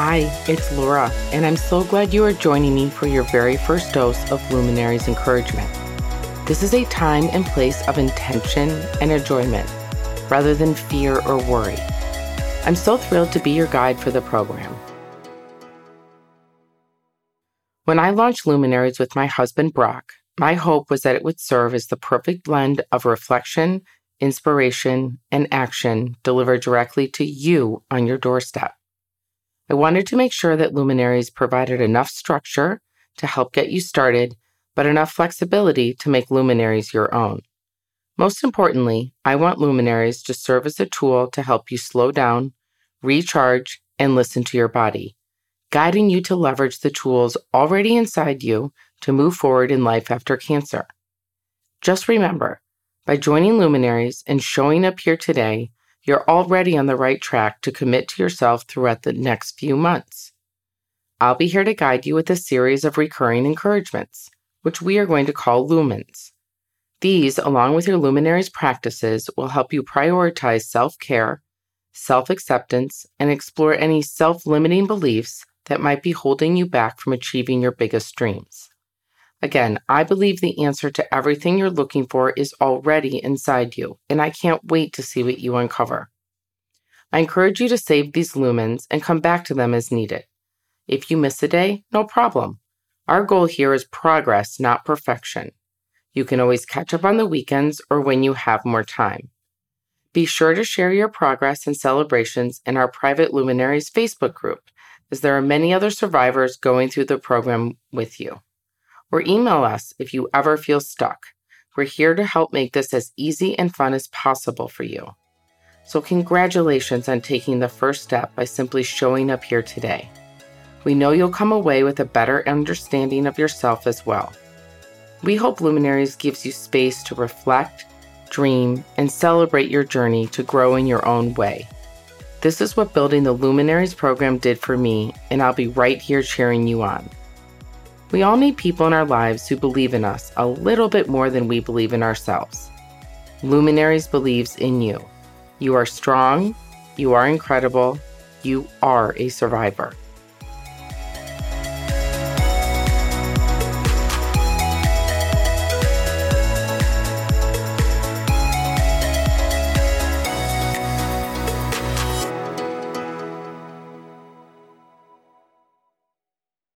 Hi, it's Laura, and I'm so glad you are joining me for your very first dose of Luminaries encouragement. This is a time and place of intention and enjoyment rather than fear or worry. I'm so thrilled to be your guide for the program. When I launched Luminaries with my husband Brock, my hope was that it would serve as the perfect blend of reflection, inspiration, and action delivered directly to you on your doorstep. I wanted to make sure that Luminaries provided enough structure to help get you started, but enough flexibility to make Luminaries your own. Most importantly, I want Luminaries to serve as a tool to help you slow down, recharge, and listen to your body, guiding you to leverage the tools already inside you to move forward in life after cancer. Just remember, by joining Luminaries and showing up here today, you're already on the right track to commit to yourself throughout the next few months. I'll be here to guide you with a series of recurring encouragements, which we are going to call lumens. These, along with your luminaries practices, will help you prioritize self care, self acceptance, and explore any self limiting beliefs that might be holding you back from achieving your biggest dreams. Again, I believe the answer to everything you're looking for is already inside you, and I can't wait to see what you uncover. I encourage you to save these lumens and come back to them as needed. If you miss a day, no problem. Our goal here is progress, not perfection. You can always catch up on the weekends or when you have more time. Be sure to share your progress and celebrations in our private Luminaries Facebook group, as there are many other survivors going through the program with you or email us if you ever feel stuck. We're here to help make this as easy and fun as possible for you. So, congratulations on taking the first step by simply showing up here today. We know you'll come away with a better understanding of yourself as well. We hope Luminaries gives you space to reflect, dream, and celebrate your journey to grow in your own way. This is what building the Luminaries program did for me, and I'll be right here cheering you on. We all need people in our lives who believe in us a little bit more than we believe in ourselves. Luminaries believes in you. You are strong, you are incredible, you are a survivor.